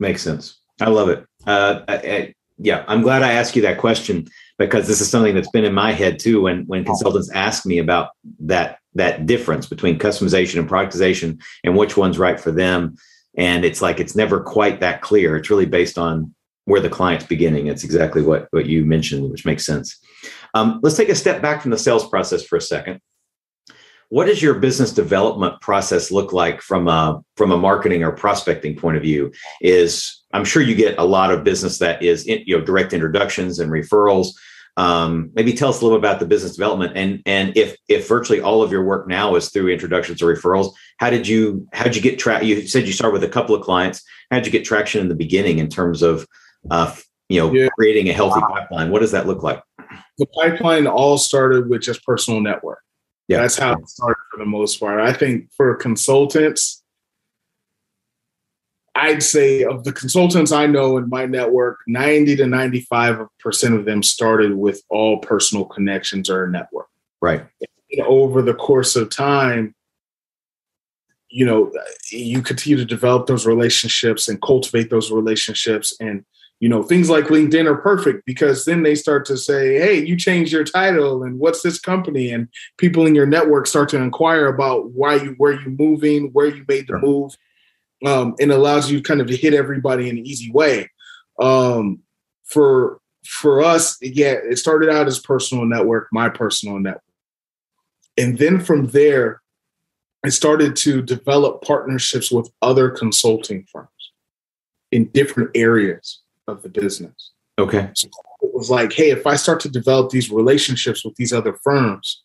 Makes sense. I love it. Uh, I, I, yeah i'm glad i asked you that question because this is something that's been in my head too when when consultants ask me about that that difference between customization and productization and which one's right for them. And it's like it's never quite that clear. It's really based on where the client's beginning. It's exactly what what you mentioned which makes sense. Um, let's take a step back from the sales process for a second. What does your business development process look like from a from a marketing or prospecting point of view? Is i'm sure you get a lot of business that is you know direct introductions and referrals. Um, maybe tell us a little bit about the business development and and if if virtually all of your work now is through introductions or referrals how did you how did you get track you said you started with a couple of clients. How did you get traction in the beginning in terms of uh, you know yeah. creating a healthy pipeline what does that look like the pipeline all started with just personal network yeah that's how it started for the most part i think for consultants I'd say of the consultants I know in my network, 90 to 95% of them started with all personal connections or a network. Right. And over the course of time, you know, you continue to develop those relationships and cultivate those relationships. And, you know, things like LinkedIn are perfect because then they start to say, hey, you changed your title and what's this company? And people in your network start to inquire about why you, where you moving, where you made the sure. move um, and allows you kind of to hit everybody in an easy way. Um, for for us, yeah, it started out as personal network, my personal network, and then from there, I started to develop partnerships with other consulting firms in different areas of the business. Okay. So it was like, hey, if I start to develop these relationships with these other firms,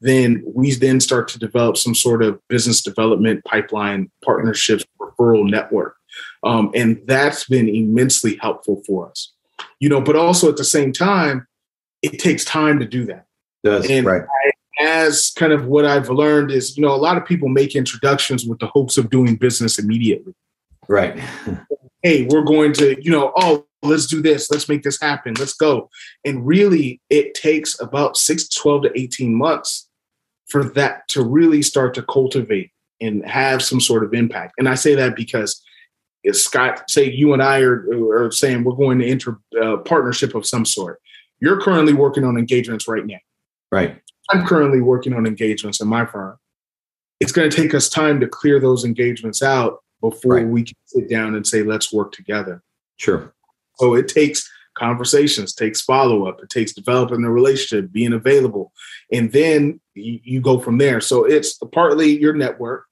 then we then start to develop some sort of business development pipeline partnerships referral network. Um, and that's been immensely helpful for us. You know but also at the same time it takes time to do that. Does and right. I, as kind of what i've learned is you know a lot of people make introductions with the hopes of doing business immediately. Right hey we're going to you know oh let's do this let's make this happen let's go and really it takes about 6 12 to 18 months for that to really start to cultivate and have some sort of impact. And I say that because if Scott, say you and I are, are saying we're going to enter a partnership of some sort. You're currently working on engagements right now. Right. I'm currently working on engagements in my firm. It's going to take us time to clear those engagements out before right. we can sit down and say, let's work together. Sure. So it takes conversations, takes follow up, it takes developing the relationship, being available, and then you, you go from there. So it's partly your network,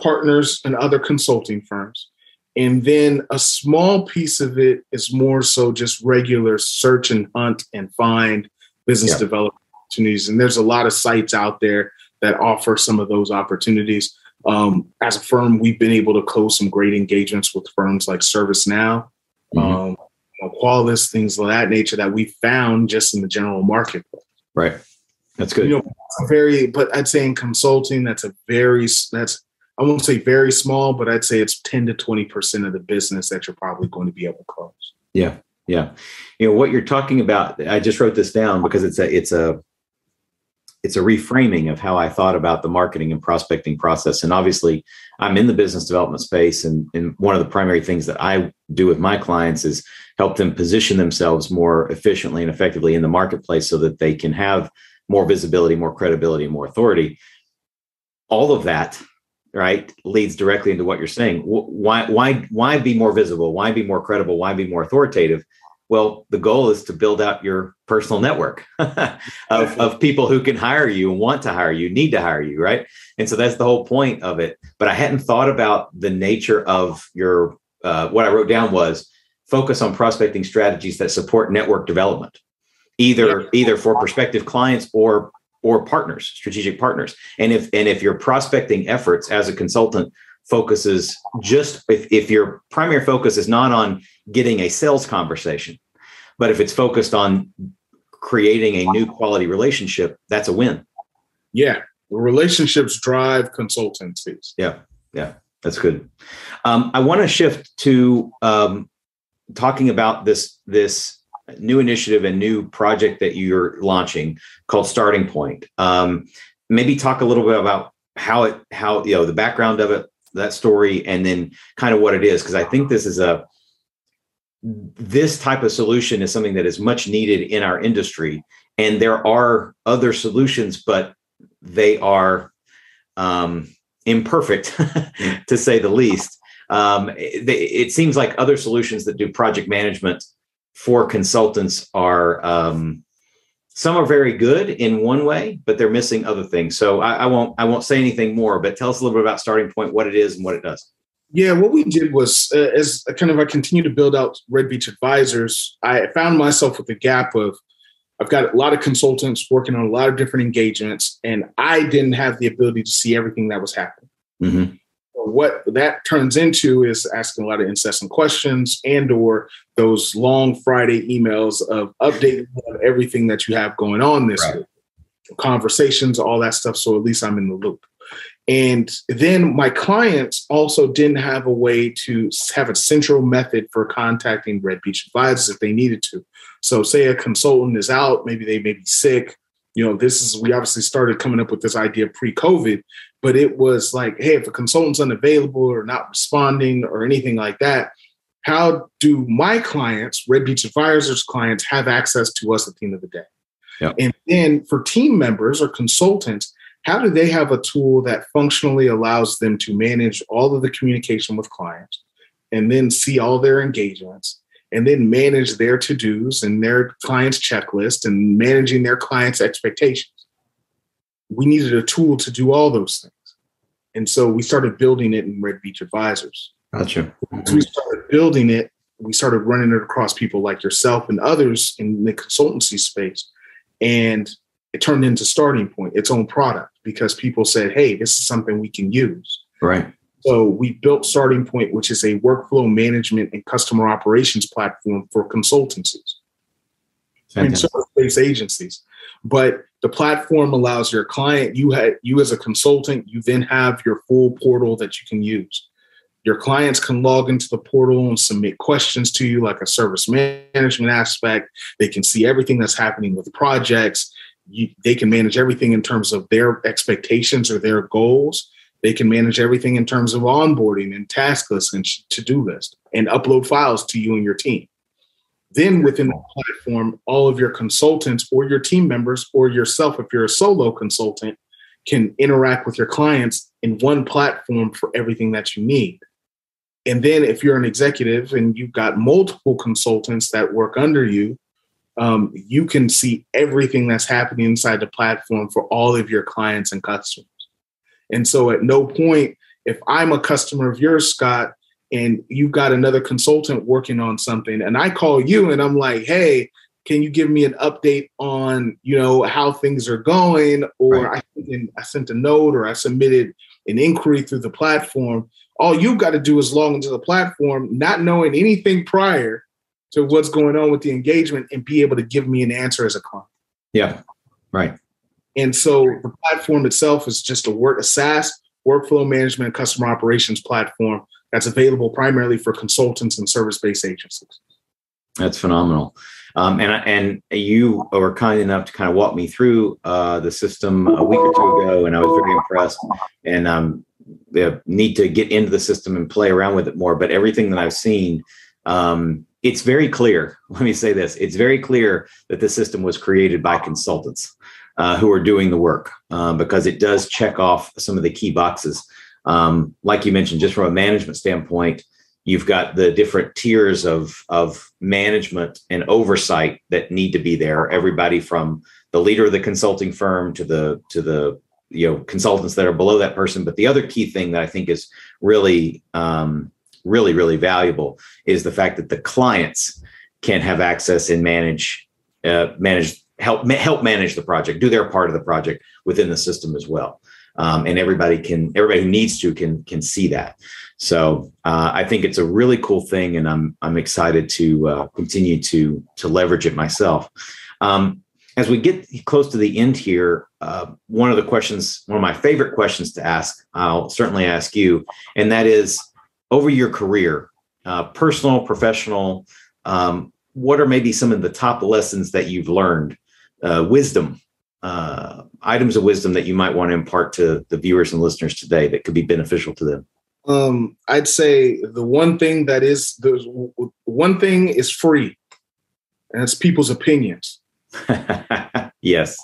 partners, and other consulting firms. And then a small piece of it is more so just regular search and hunt and find business yeah. development opportunities. And there's a lot of sites out there that offer some of those opportunities. Um, as a firm, we've been able to close some great engagements with firms like ServiceNow, mm-hmm. um, Qualys, things of that nature that we found just in the general market. Right. That's good. You know, very, but I'd say in consulting, that's a very, that's, I won't say very small, but I'd say it's 10 to 20% of the business that you're probably going to be able to close. Yeah. Yeah. You know, what you're talking about, I just wrote this down because it's a, it's a, it's a reframing of how I thought about the marketing and prospecting process. And obviously, I'm in the business development space, and, and one of the primary things that I do with my clients is help them position themselves more efficiently and effectively in the marketplace so that they can have more visibility, more credibility, more authority. All of that, right, leads directly into what you're saying. Why, why, why be more visible? Why be more credible? Why be more authoritative? Well, the goal is to build out your personal network of, of people who can hire you and want to hire you, need to hire you, right? And so that's the whole point of it. But I hadn't thought about the nature of your, uh, what I wrote down was focus on prospecting strategies that support network development, either either for prospective clients or or partners, strategic partners. And if and if your prospecting efforts as a consultant focuses just if, if your primary focus is not on getting a sales conversation, but if it's focused on creating a new quality relationship, that's a win. Yeah. Relationships drive consultancies. Yeah. Yeah. That's good. Um, I want to shift to um, talking about this this new initiative and new project that you're launching called Starting Point. Um, maybe talk a little bit about how it how you know the background of it, that story, and then kind of what it is because I think this is a this type of solution is something that is much needed in our industry, and there are other solutions, but they are um, imperfect to say the least. Um, it, it, seems like other solutions that do project management for consultants are um, some are very good in one way, but they're missing other things. So I, I, won't I won't say anything more, but tell us a little bit about Starting Point, what it is, and what it does. Yeah, what we did was uh, as kind of I continue to build out Red Beach Advisors. I found myself with a gap of I've got a lot of consultants working on a lot of different engagements, and I didn't have the ability to see everything that was happening. Mm-hmm what that turns into is asking a lot of incessant questions and or those long friday emails of updating of everything that you have going on this right. week. Conversations all that stuff so at least i'm in the loop. And then my clients also didn't have a way to have a central method for contacting red beach advisors if they needed to. So say a consultant is out maybe they may be sick you know this is we obviously started coming up with this idea pre-covid but it was like hey if a consultant's unavailable or not responding or anything like that how do my clients red beach advisors clients have access to us at the end of the day yep. and then for team members or consultants how do they have a tool that functionally allows them to manage all of the communication with clients and then see all their engagements and then manage their to-dos and their clients checklist and managing their clients expectations. We needed a tool to do all those things. And so we started building it in red beach advisors. Gotcha. So we started building it we started running it across people like yourself and others in the consultancy space. And it turned into starting point its own product because people said hey this is something we can use. Right so we built Starting Point, which is a workflow management and customer operations platform for consultancies and service-based agencies. But the platform allows your client, you had you as a consultant, you then have your full portal that you can use. Your clients can log into the portal and submit questions to you, like a service management aspect. They can see everything that's happening with projects. You, they can manage everything in terms of their expectations or their goals they can manage everything in terms of onboarding and task lists and to do list and upload files to you and your team. Then within the platform, all of your consultants or your team members or yourself, if you're a solo consultant, can interact with your clients in one platform for everything that you need. and then if you're an executive and you've got multiple consultants that work under you, um, you can see everything that's happening inside the platform for all of your clients and customers. And so at no point, if I'm a customer of yours, Scott, and you've got another consultant working on something, and I call you and I'm like, hey, can you give me an update on you know how things are going? Or right. I, I sent a note or i submitted an inquiry through the platform. All you've got to do is log into the platform not knowing anything prior to what's going on with the engagement and be able to give me an answer as a client. Yeah. Right and so the platform itself is just a work a saas workflow management customer operations platform that's available primarily for consultants and service-based agencies that's phenomenal um, and and you were kind enough to kind of walk me through uh, the system a week or two ago, and I was very impressed. And um, need to get into the system and play around with it more. But everything that I've seen, um, it's very clear. Let me say this: it's very clear that the system was created by consultants uh, who are doing the work uh, because it does check off some of the key boxes. Um, like you mentioned, just from a management standpoint, you've got the different tiers of of management and oversight that need to be there everybody from the leader of the consulting firm to the to the you know consultants that are below that person but the other key thing that i think is really um, really really valuable is the fact that the clients can have access and manage uh, manage help help manage the project do their part of the project within the system as well um, and everybody can everybody who needs to can can see that so uh, I think it's a really cool thing, and I'm I'm excited to uh, continue to to leverage it myself. Um, as we get close to the end here, uh, one of the questions, one of my favorite questions to ask, I'll certainly ask you, and that is, over your career, uh, personal, professional, um, what are maybe some of the top lessons that you've learned, uh, wisdom, uh, items of wisdom that you might want to impart to the viewers and listeners today that could be beneficial to them? um, I'd say the one thing that is the one thing is free, and it's people's opinions. yes.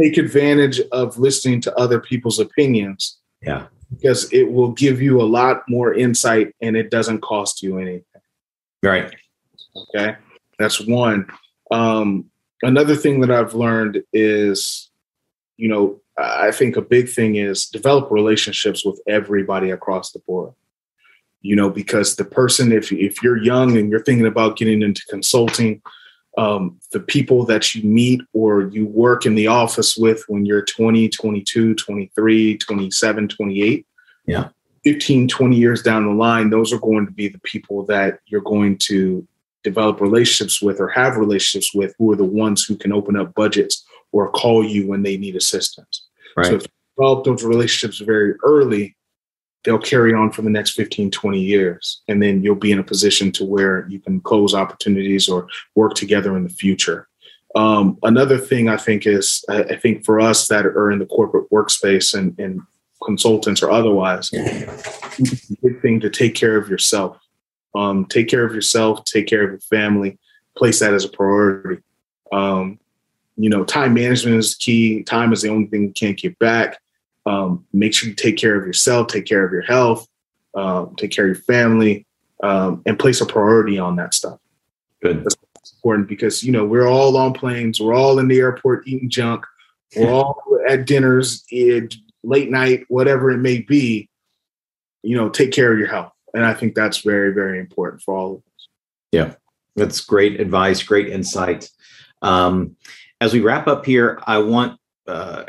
Take advantage of listening to other people's opinions. Yeah. Because it will give you a lot more insight and it doesn't cost you anything. Right. Okay. That's one. Um, another thing that I've learned is, you know, I think a big thing is develop relationships with everybody across the board. You know, because the person, if if you're young and you're thinking about getting into consulting, um, the people that you meet or you work in the office with when you're 20, 22, 23, 27, 28, yeah, 15, 20 years down the line, those are going to be the people that you're going to develop relationships with or have relationships with who are the ones who can open up budgets or call you when they need assistance. Right. So if you develop those relationships very early, they'll carry on for the next 15, 20 years. And then you'll be in a position to where you can close opportunities or work together in the future. Um, another thing I think is, I think for us that are in the corporate workspace and, and consultants or otherwise, it's a good thing to take care of yourself. Um, take care of yourself, take care of your family, place that as a priority. Um, you know, time management is key. Time is the only thing you can't get back. Um, make sure you take care of yourself, take care of your health, um, take care of your family, um, and place a priority on that stuff. Good. That's important because you know we're all on planes, we're all in the airport eating junk, we're all at dinners, late night, whatever it may be. You know, take care of your health, and I think that's very, very important for all of us. Yeah, that's great advice, great insight. Um, as we wrap up here, I want, uh,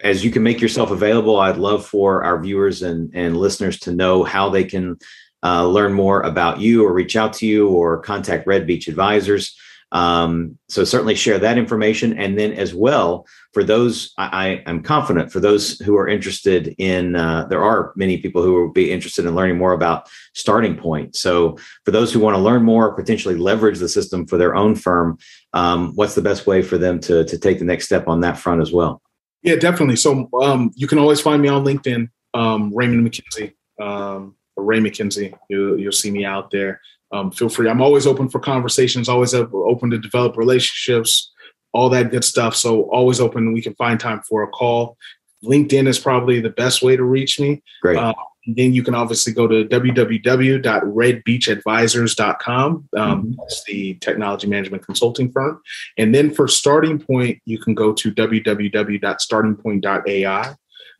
as you can make yourself available, I'd love for our viewers and, and listeners to know how they can uh, learn more about you or reach out to you or contact Red Beach Advisors. Um, so certainly share that information. And then as well, for those, I, am confident for those who are interested in, uh, there are many people who will be interested in learning more about Starting Point. So for those who want to learn more, potentially leverage the system for their own firm, um, what's the best way for them to, to take the next step on that front as well? Yeah, definitely. So um, you can always find me on LinkedIn, um, Raymond McKenzie, um, Ray McKenzie. You, you'll see me out there um, feel free. I'm always open for conversations, always open to develop relationships, all that good stuff. So always open. We can find time for a call. LinkedIn is probably the best way to reach me. Great. Uh, then you can obviously go to www.redbeachadvisors.com. Um, mm-hmm. That's the technology management consulting firm. And then for Starting Point, you can go to www.startingpoint.ai.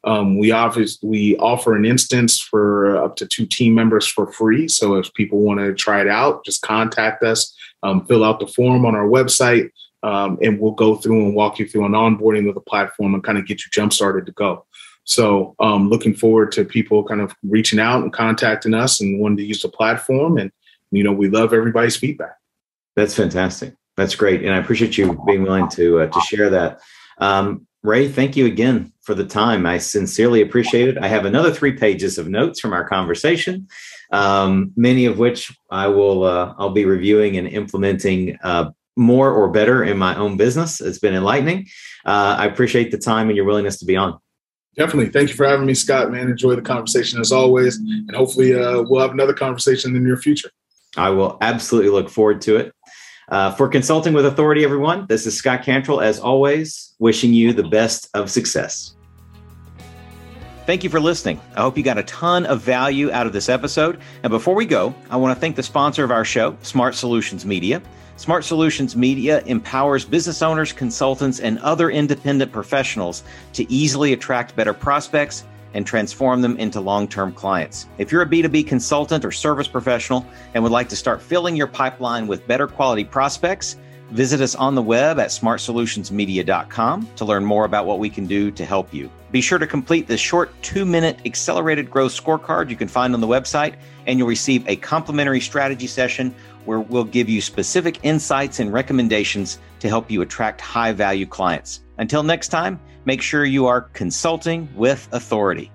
Um, we obviously we offer an instance for up to two team members for free. So if people want to try it out, just contact us, um, fill out the form on our website, um, and we'll go through and walk you through an onboarding of the platform and kind of get you jump started to go. So um, looking forward to people kind of reaching out and contacting us and wanting to use the platform. And, you know, we love everybody's feedback. That's fantastic. That's great. And I appreciate you being willing to, uh, to share that. Um, Ray, thank you again for the time. I sincerely appreciate it. I have another three pages of notes from our conversation, um, many of which I will uh, I'll be reviewing and implementing uh, more or better in my own business. It's been enlightening. Uh, I appreciate the time and your willingness to be on. Definitely. Thank you for having me, Scott, man. Enjoy the conversation as always. And hopefully uh, we'll have another conversation in the near future. I will absolutely look forward to it. Uh, for Consulting with Authority, everyone, this is Scott Cantrell, as always, wishing you the best of success. Thank you for listening. I hope you got a ton of value out of this episode. And before we go, I want to thank the sponsor of our show, Smart Solutions Media. Smart Solutions Media empowers business owners, consultants, and other independent professionals to easily attract better prospects and transform them into long term clients. If you're a B2B consultant or service professional and would like to start filling your pipeline with better quality prospects, visit us on the web at smartsolutionsmedia.com to learn more about what we can do to help you. Be sure to complete the short two minute accelerated growth scorecard you can find on the website, and you'll receive a complimentary strategy session where we'll give you specific insights and recommendations to help you attract high value clients. Until next time, make sure you are consulting with authority.